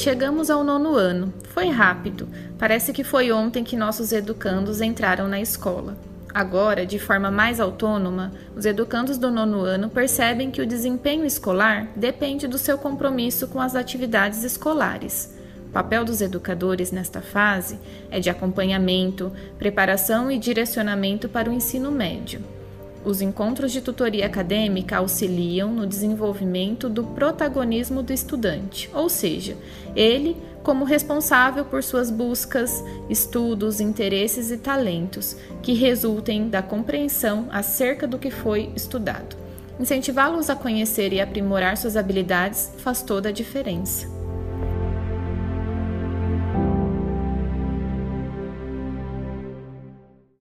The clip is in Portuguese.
Chegamos ao nono ano. Foi rápido. Parece que foi ontem que nossos educandos entraram na escola. Agora, de forma mais autônoma, os educandos do nono ano percebem que o desempenho escolar depende do seu compromisso com as atividades escolares. O papel dos educadores nesta fase é de acompanhamento, preparação e direcionamento para o ensino médio. Os encontros de tutoria acadêmica auxiliam no desenvolvimento do protagonismo do estudante, ou seja, ele como responsável por suas buscas, estudos, interesses e talentos, que resultem da compreensão acerca do que foi estudado. Incentivá-los a conhecer e aprimorar suas habilidades faz toda a diferença.